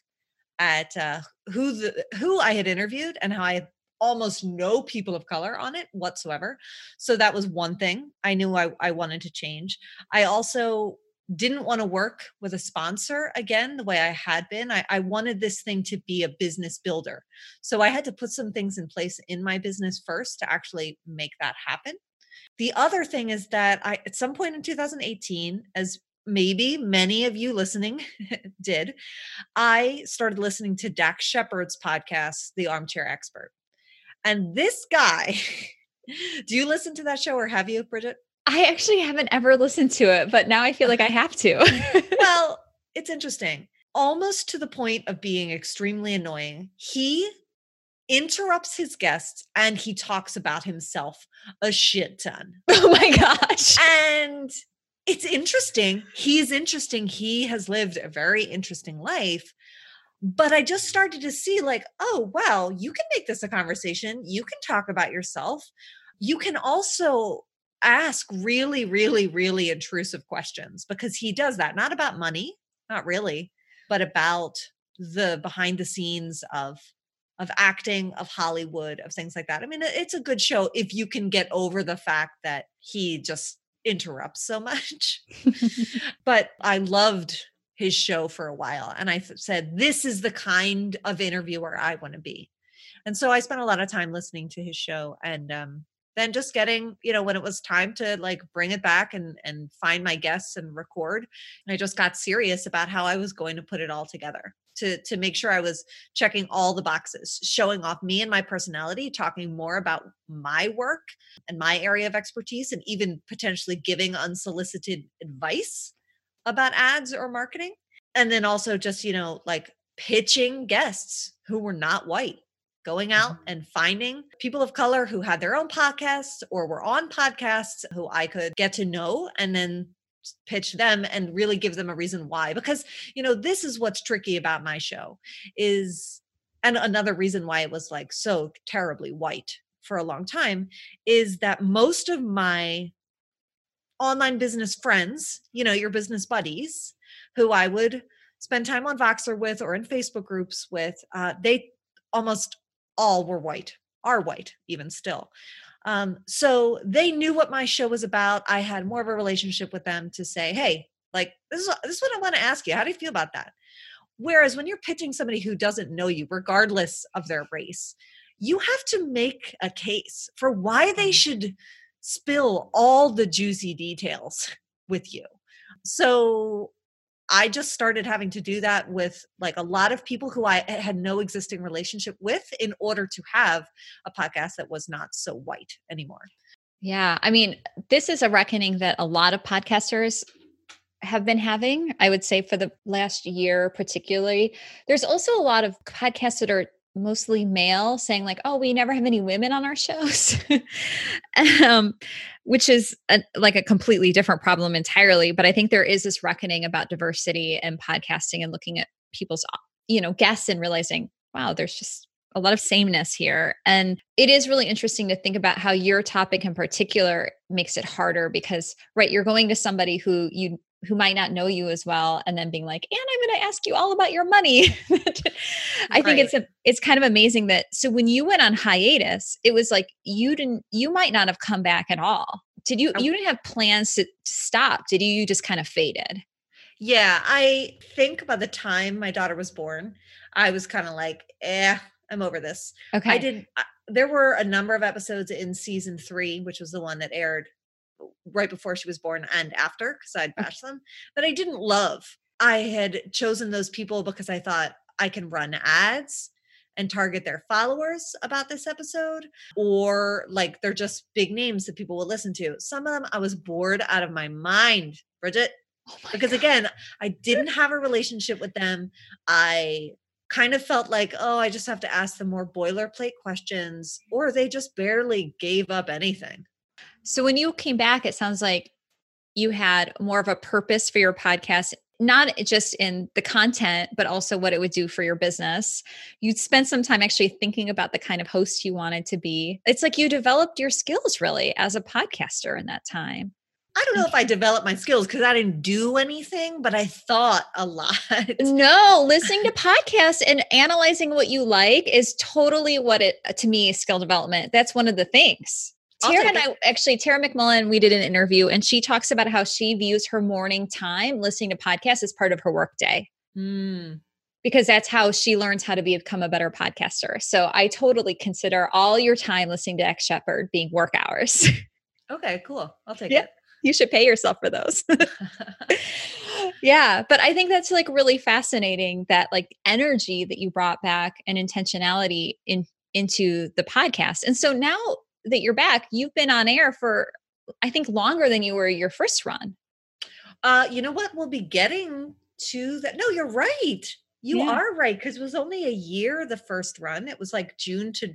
at uh, who the who I had interviewed and how I almost no people of color on it whatsoever. So that was one thing I knew I, I wanted to change. I also didn't want to work with a sponsor again the way I had been. I, I, wanted this thing to be a business builder. So I had to put some things in place in my business first to actually make that happen. The other thing is that I, at some point in 2018, as maybe many of you listening (laughs) did, I started listening to Dax Shepard's podcast, The Armchair Expert. And this guy, (laughs) do you listen to that show or have you, Bridget? I actually haven't ever listened to it, but now I feel like I have to. (laughs) well, it's interesting. Almost to the point of being extremely annoying. He interrupts his guests and he talks about himself a shit ton. (laughs) Oh my gosh. And it's interesting. He's interesting. He has lived a very interesting life. But I just started to see, like, oh, wow, you can make this a conversation. You can talk about yourself. You can also ask really, really, really intrusive questions because he does that, not about money, not really, but about the behind the scenes of of acting of hollywood of things like that i mean it's a good show if you can get over the fact that he just interrupts so (laughs) much. (laughs) but I loved his show for a while. And I said, this is the kind of interviewer I want to be. And so I spent a lot of time listening to his show and um, then just getting, you know, when it was time to like bring it back and and find my guests and record. And I just got serious about how I was going to put it all together to to make sure I was checking all the boxes, showing off me and my personality, talking more about my work and my area of expertise, and even potentially giving unsolicited advice about ads or marketing. And then also just, you know, like pitching guests who were not white going out mm-hmm. and finding people of color who had their own podcasts or were on podcasts who I could get to know and then pitch them and really give them a reason why because you know this is what's tricky about my show is and another reason why it was like so terribly white for a long time is that most of my online business friends you know your business buddies who i would spend time on voxer with or in facebook groups with uh, they almost all were white are white even still um, so they knew what my show was about. I had more of a relationship with them to say, hey, like this is this is what I want to ask you. How do you feel about that? Whereas when you're pitching somebody who doesn't know you, regardless of their race, you have to make a case for why they mm-hmm. should spill all the juicy details with you. So I just started having to do that with like a lot of people who I eh, had no existing relationship with in order to have a podcast that was not so white anymore. Yeah. I mean, this is a reckoning that a lot of podcasters have been having, I would say, for the last year, particularly. There's also a lot of podcasts that are mostly male saying, like, oh, we never have any women on our shows, (laughs) um, which is a, like a completely different problem entirely. But I think there is this reckoning about diversity and podcasting and looking at people's, you know, guests and realizing, wow, there's just a lot of sameness here. And it is really interesting to think about how your topic in particular makes it harder because, right, you're going to somebody who you who might not know you as well and then being like and i'm going to ask you all about your money. (laughs) I think it's a, it's kind of amazing that so when you went on hiatus it was like you didn't you might not have come back at all. Did you you didn't have plans to, to stop did you? You just kind of faded. Yeah i think by the time my daughter was born i was kind of like eh i'm over this. Okay. i did there were a number of episodes in season three which was the one that aired right before she was born and after because I'd bash them that I didn't love. I had chosen those people because I thought I can run ads and target their followers about this episode, or like they're just big names that people will listen to. Some of them I was bored out of my mind, Bridget, oh because God. again, I didn't have a relationship with them. I kind of felt like, oh, I just have to ask them more boilerplate questions, or they just barely gave up anything. So when you came back, it sounds like you had more of a purpose for your podcast, not just in the content, but also what it would do for your business. You'd spend some time actually thinking about the kind of host you wanted to be. It's like you developed your skills really as a podcaster in that time. I don't know if I developed my skills because I didn't do anything, but I thought a (laughs) lot. No, listening to podcasts and analyzing what you like is totally what it to me is skill development. That's one of the things. Tara and I actually, Tara McMullin, we did an interview and she talks about how she views her morning time listening to podcasts as part of her workday. Mm. Because that's how she learns how to become a better podcaster. So I totally consider all your time listening to Dax Shepard being work hours. (laughs) Okay, cool. I'll take yeah, it. You should pay yourself for those. (laughs) (laughs) yeah, but I think that's like really fascinating that like energy that you brought back and intentionality in into the podcast. And so now that you're back, you've been on air for I think longer than you were your first run. Uh, you know what? We'll be getting to that. No, you're right. You yeah. are right because it was only a year the first run. It was like June to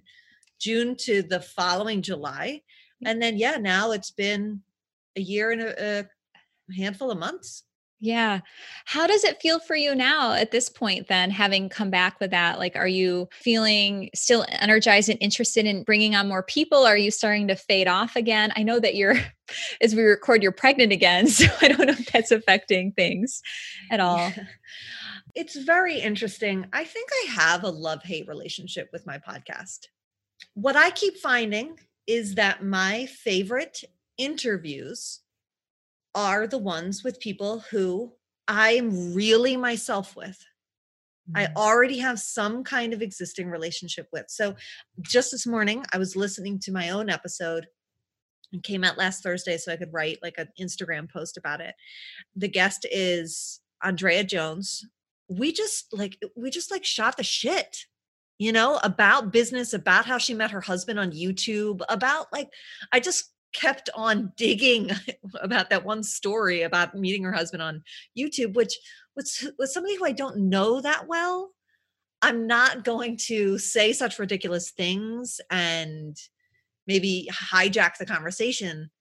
June to the following July, and then yeah, now it's been a year and a, a handful of months. Yeah. How does it feel for you now at this point, then, having come back with that? Like, are you feeling still energized and interested in bringing on more people? Are you starting to fade off again? I know that you're, (laughs) as we record, you're pregnant again. (laughs) So I don't know if that's affecting things at all. Yeah. It's very interesting. I think I have a love hate relationship with my podcast. What I keep finding is that my favorite interviews are the ones with people who I'm really myself with. I mm-hmm. already have some kind of existing relationship with. So just this morning, I was listening to my own episode and came out last Thursday so I could write like an Instagram post about it. The guest is Andrea Jones. We just like we just like shot the shit you know about business about how she met her husband on youtube about like i just kept on digging (laughs) about that one story about meeting her husband on YouTube, which was with somebody who I don't know that well. I'm not going to say such ridiculous things and maybe hijack the conversation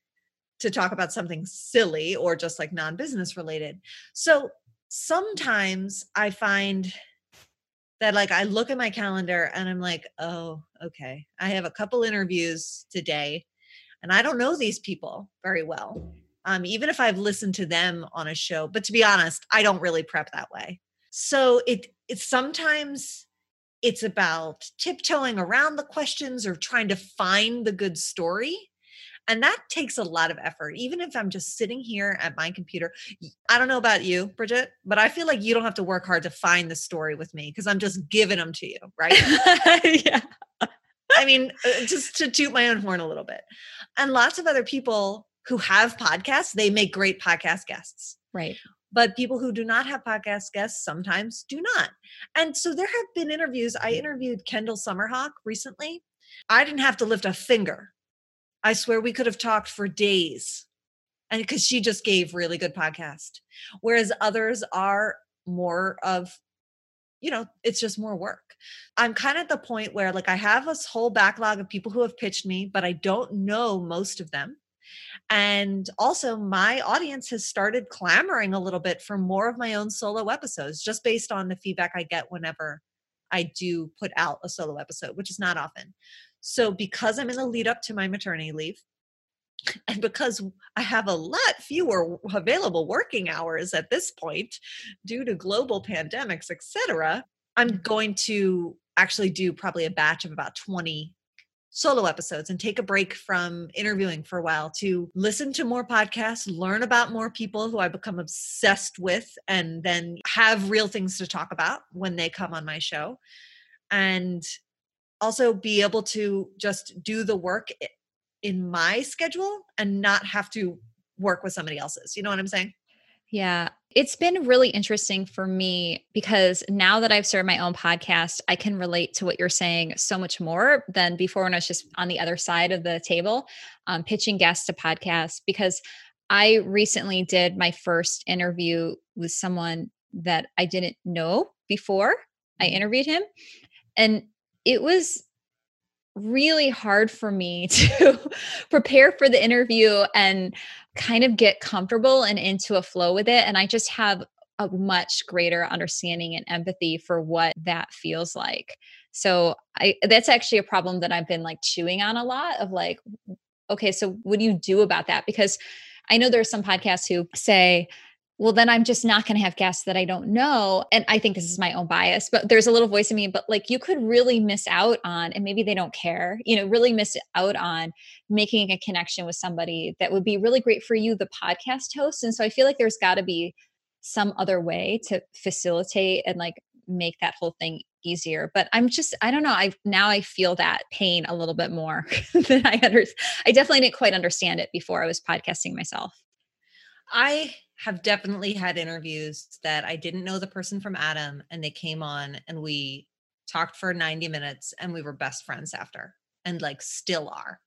to talk about something silly or just like non-business related. So sometimes I find that like I look at my calendar and I'm like, "Oh, okay. I have a couple interviews today and I don't know these people very well. Um, even if I've listened to them on a show, but to be honest, I don't really prep that way. So it it's sometimes it's about tiptoeing around the questions or trying to find the good story. And that takes a lot of effort. Even if I'm just sitting here at my computer, I don't know about you, Bridget, but I feel like you don't have to work hard to find the story with me because I'm just giving them to you, right? (laughs) yeah. I mean, uh, just to toot my own horn a little bit. And lots of other people who have podcasts, they make great podcast guests. Right. But people who do not have podcast guests sometimes do not. And so there have been interviews. I interviewed Kendall Summerhawk recently. I didn't have to lift a finger I swear we could have talked for days. And because she just gave really good podcast. Whereas others are more of, you know, it's just more work. I'm kind of at the point where like I have this whole backlog of people who have pitched me, but I don't know most of them. And also, my audience has started clamoring a little bit for more of my own solo episodes just based on the feedback I get whenever I do put out a solo episode, which is not often. So, because I'm in the lead up to my maternity leave, and because I have a lot fewer available working hours at this point due to global pandemics, etc., I'm going to actually do probably a batch of about 20 solo episodes and take a break from interviewing for a while to listen to more podcasts, learn about more people who I become obsessed with, and then have real things to talk about when they come on my show. And also be able to just do the work in my schedule and not have to work with somebody else's. You know what I'm saying? Yeah. It's been really interesting for me because now that I've started my own podcast, I can relate to what you're saying so much more than before when I was just on the other side of the table, um, pitching guests to podcasts. Because I recently did my first interview with someone that I didn't know before I mm-hmm. interviewed him. And it was really hard for me (laughs) to prepare for the interview and kind of get comfortable and into a flow with it. And I just have a much greater understanding and empathy for what that feels like. So I that's actually a problem that I've been like chewing on a lot of like okay, so what do you do about that? Because I know there's some podcasts who say well, then I'm just not going to have guests that I don't know. And I think this is my own bias, but there's a little voice in me, but like you could really miss out on, and maybe they don't care, you know, really miss out on making a connection with somebody that would be really great for you, the podcast host. And so I feel like there's got to be some other way to facilitate and like make that whole thing easier but i'm just i don't know i now i feel that pain a little bit more (laughs) than i under i definitely didn't quite understand it before i was podcasting myself i have definitely had interviews that I didn't know the person from Adam and they came on and we talked for 90 minutes and we were best friends after and like still are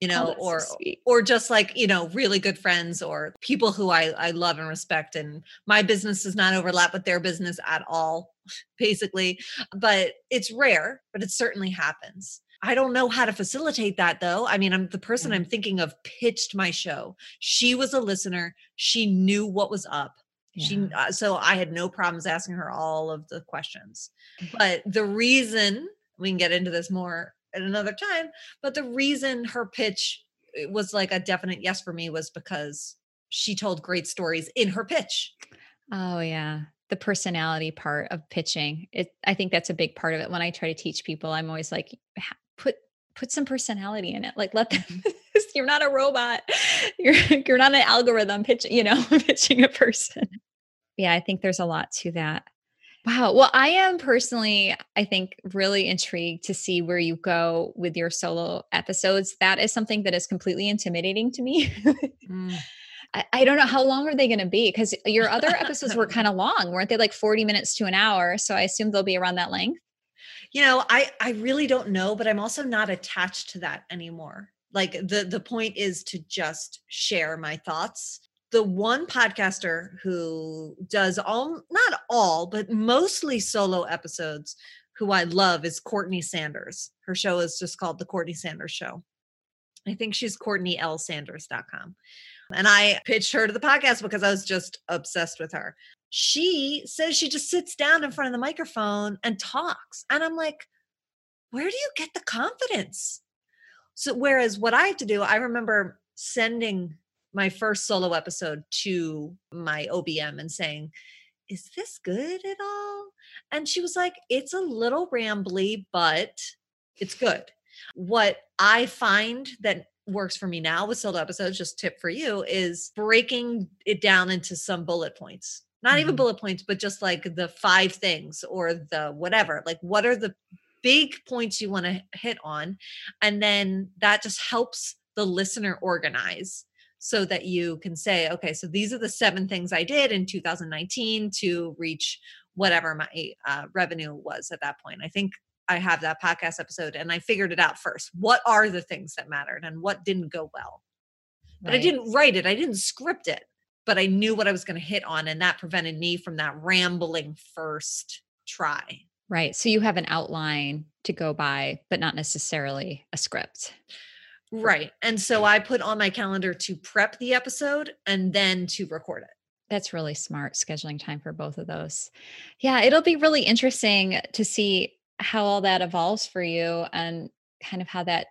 you oh, know oh, or so or just like you know really good friends or people who I I love and respect and my business does not overlap with their business at all (laughs) basically but it's rare but it certainly happens I don't know how to facilitate that though. I mean, I'm the person I'm thinking of pitched my show. She was a listener. She knew what was up. Yeah. She uh, so I had no problems asking her all of the questions. But the reason we can get into this more at another time, but the reason her pitch was like a definite yes for me was because she told great stories in her pitch. Oh yeah the personality part of pitching it i think that's a big part of it when i try to teach people i'm always like put put some personality in it. Like let them (laughs) you're not a robot. You're you're not an algorithm pitching, you know, (laughs) pitching a person. Yeah, I think there's a lot to that. Wow. Well, I am personally, I think, really intrigued to see where you go with your solo episodes. That is something that is completely intimidating to me. (laughs) mm. I, I, don't know how long are they going to be because your other episodes were kind of long, weren't they? Like 40 minutes to an hour. So I assume they'll be around that length you know i i really don't know but i'm also not attached to that anymore. Like the the point is to just share my thoughts. The one podcaster who does all not all but mostly solo episodes who i love is courtney sanders. Her show is just called the courtney sanders show. I think she's courtneylsanders.com and i pitched her to the podcast because i was just obsessed with her she says she just sits down in front of the microphone and talks. And I'm like, where do you get the confidence? So, whereas what I have to do, I remember sending my first solo episode to my OBM and saying, Is this good at all? And she was like, It's a little rambly, but it's good. What I find that works for me now with solo episodes, just tip for you, is breaking it down into some bullet points not mm-hmm. even bullet points, but just like the five things or the whatever. Like, what are the big points you want to hit on? And then that just helps the listener organize so that you can say, okay, so these are the seven things I did in 2019 to reach whatever my uh, revenue was at that point. I think I have that podcast episode and I figured it out first. What are the things that mattered and what didn't go well? But I didn't write it, I didn't script it, but I knew what I was going to hit on. And that prevented me from that rambling first try. Right. So you have an outline to go by, but not necessarily a script. Right. And so I put on my calendar to prep the episode and then to record it. That's really smart scheduling time for both of those. Yeah, it'll be really interesting to see how all that evolves for you and kind of how that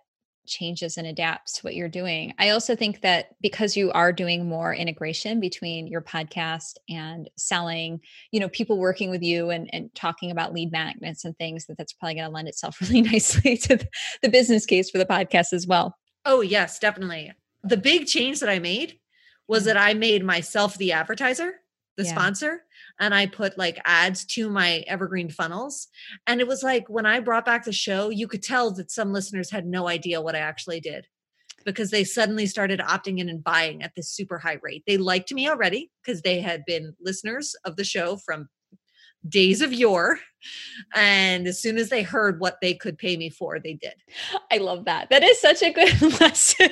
changes and adapts to what you're doing. I also think that because you are doing more integration between your podcast and selling, you know, people working with you and, and talking about lead magnets and things, that that's probably going to lend itself (laughs) really nicely to the business case for the podcast as well. Oh, yes, definitely. The big change that I made was mm-hmm. that I made myself the advertiser the yeah. sponsor and I put like ads to my evergreen funnels. And it was like when I brought back the show, you could tell that some listeners had no idea what I actually did because they suddenly started opting in and buying at this super high rate. They liked me already because they had been listeners of the show from days of yore. And as soon as they heard what they could pay me for, they did. I love that. That is such a good (laughs) lesson.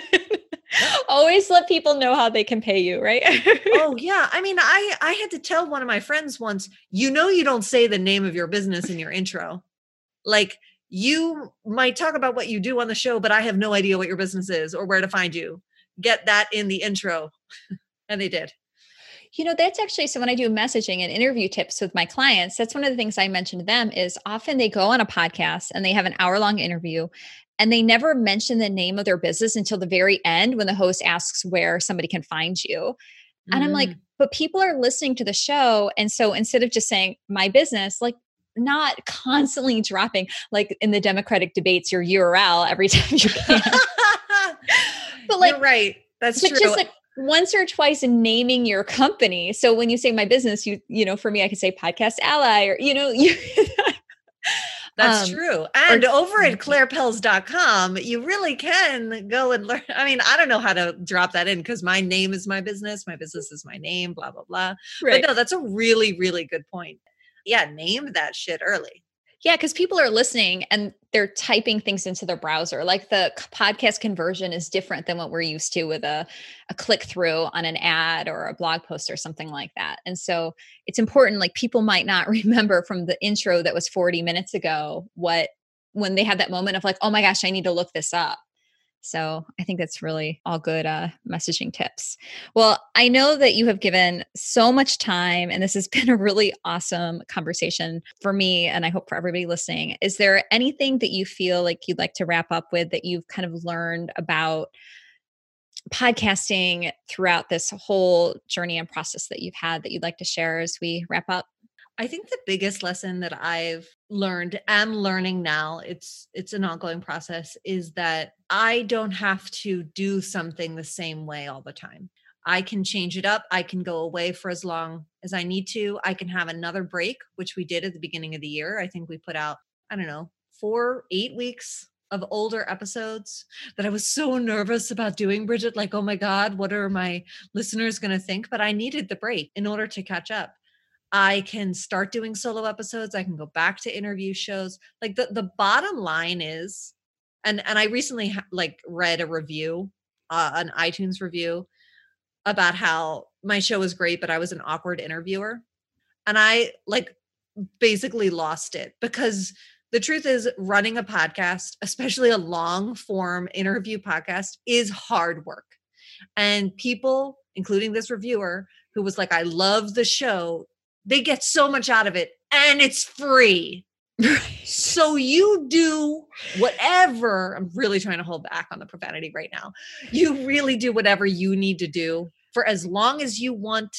Always let people know how they can pay you, right? (laughs) oh yeah. I mean, I I had to tell one of my friends once, you know you don't say the name of your business in your intro. Like you might talk about what you do on the show, but I have no idea what your business is or where to find you. Get that in the intro. (laughs) and they did. You know, that's actually so when I do messaging and interview tips with my clients, that's one of the things I mention to them is often they go on a podcast and they have an hour long interview and they never mention the name of their business until the very end when the host asks where somebody can find you. And mm. I'm like, mm. but people are listening to the show. And so instead of just saying my business, like not (laughs) constantly dropping, like in the Democratic debates, your URL every (laughs) time you can. (laughs) but like, You're right. That's true. Just like once or twice naming your company. So when you say my business, you, you know, for me, I could say podcast ally or, you know, you, that's um, true. And or, over at clairepells.com, you really can go and learn. I mean, I don't know how to drop that in because my name is my business. My business is my name, blah, blah, blah. Right. But no, that's a really, really good point. Yeah, name that shit early. Yeah, because people are listening and they're typing things into their browser. Like the podcast conversion is different than what we're used to with a, a click through on an ad or a blog post or something like that. And so it's important, like people might not (laughs) remember from the intro that was 40 minutes ago what when they have that moment of like, oh my gosh, I need to look this up. So I think that's really all good uh, messaging tips. Well, I know that you have given so much time, and this has (laughs) been a really awesome conversation for me, and I hope for everybody listening. Is there anything that you feel like you'd like to wrap up with that you've kind of learned about? podcasting throughout this whole journey and process that you've had that you'd like to share as we wrap up I think the biggest lesson that I've learned am learning now it's it's an ongoing process is that I don't have to do something the same way all the time. I can change it up. I can go away for as long as I need to. I can have another break, which we did at the beginning of the year. I think we put out, I don't know, 4 8 weeks of older episodes that I was so nervous about doing, Bridget. Like, oh my God, what are my listeners going to think? But I needed the break in order to catch up. I can start doing solo episodes. I can go back to interview shows. Like the the bottom line is, and and I recently ha- like read a review, uh, an iTunes review, about how my show was great, but I was an awkward interviewer, and I like basically lost it because the truth is running a podcast, especially a long form interview podcast, is hard work, and people, including this reviewer, who was like, I love the show, they get so much out of it and it's free. so you do whatever. I'm really trying to hold back on the profanity right now. You really do whatever you need to do for as long as you want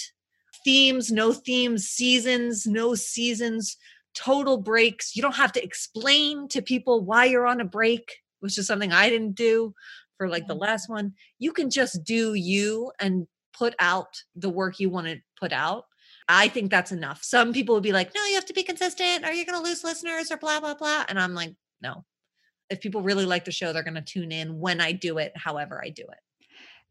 themes, no themes, seasons, no seasons, total breaks. You don't have to explain to people why you're on a break, which is something I didn't do for like the last one. You can just do you and put out the work you want to put out I think that's enough. Some people would be like, no, you have to be consistent. Are you going to lose listeners or blah, blah, blah? And I'm like, no. If people really like the show, they're going to tune in when I do it, however I do it.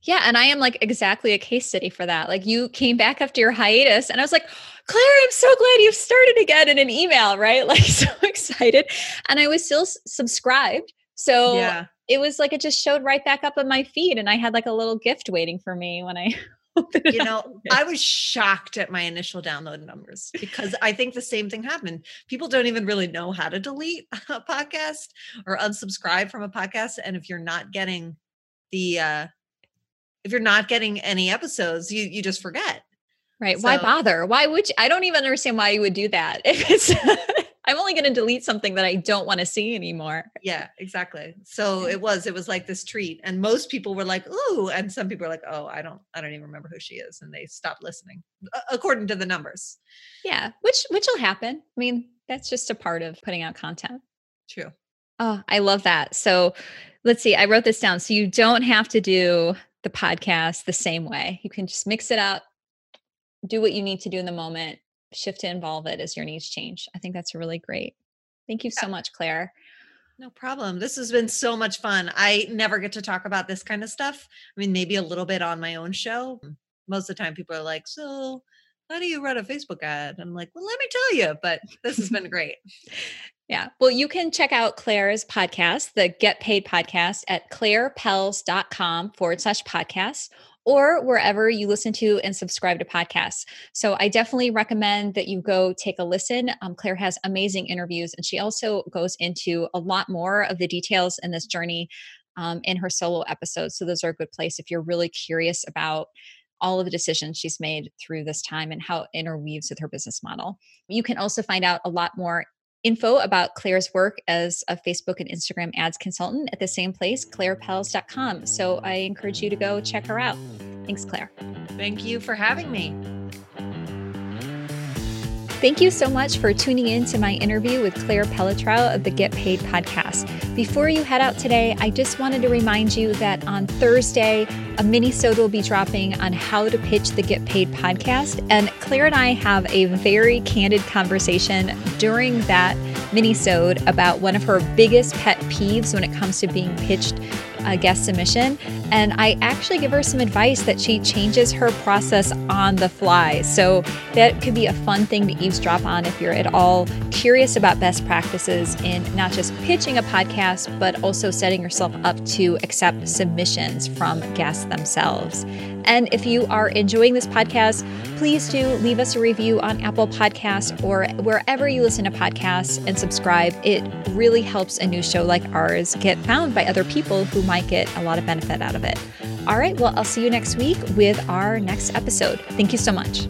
Yeah. And I am like exactly a case study for that. Like you came back after your hiatus and I was like, Claire, I'm so glad you've started again in an email, right? (laughs) Like so excited. And I was still subscribed. So yeah. it was like it just showed right back up on my feed. And I had like a little gift waiting for me when I you (laughs) know, I was shocked at my initial download numbers because I think the same thing happened. People don't even really know how to delete (laughs) a podcast or unsubscribe from a podcast. And if you're not getting the uh if you're not getting any episodes, you you just forget. Right. So, why bother? Why would you? I don't even understand why you would do that. (laughs) If it's I'm only going to delete something that I don't want to see anymore. Yeah, exactly. So it was, it was like this treat. And most people were like, ooh. And some people were like, oh, I don't, I don't even remember who she is. And they stopped listening according to the numbers. Yeah. Which, which will happen. I mean, that's just a part of putting out content. True. Oh, I love that. So let's see. I wrote this down. So you don't have to do the podcast the same way. You can just mix it up, do what you need to do in the moment, shift to involve it as your needs change. I think that's really great. Thank you so much, Claire. No problem. This has been so much fun. I never get to talk about this kind of stuff. I mean, maybe a little bit on my own show. Mm, most of the time, people are like, So, how do you run a Facebook ad? I'm like, Well, let me tell you, but this has been great. (laughs) Yeah. Well, you can check out Claire's podcast, the Get Paid podcast, at clairepells.com forward slash podcast or wherever you listen to and subscribe to podcasts. So I definitely recommend that you go take a listen. Um, Claire has amazing interviews, and she also goes into a lot more of the details in this journey um, in her solo episodes. So those are a good place if you're really curious about all of the decisions she's made through this time and how it interweaves with her business model. You can also find out a lot more info about Claire's work as a Facebook and Instagram ads consultant at the same place, clairepells.com. So I encourage you to go check her out. Thanks, Claire. Thank you for having me. Thank you so much for tuning in to my interview with Claire Pelletreau of the Get Paid podcast. Before you head out today, I just wanted to remind you that on Thursday, a mini-sode will be dropping on how to pitch the Get Paid podcast. And Claire and I have a very candid conversation during that mini-sode about one of her biggest pet peeves when it comes to being pitched a guest submission. And I actually give her some advice that she changes her process on the fly. So that could be a fun thing to eavesdrop on if you're at all curious about best practices in not just pitching a podcast, but also setting yourself up to accept submissions from guests themselves. And if you are enjoying this podcast, please do leave us a review on Apple Podcasts or wherever you listen to podcasts and subscribe. It really helps a new show like ours get found by other people who might get a lot of benefit out of it. All right, well, I'll see you next week with our next episode. Thank you so much.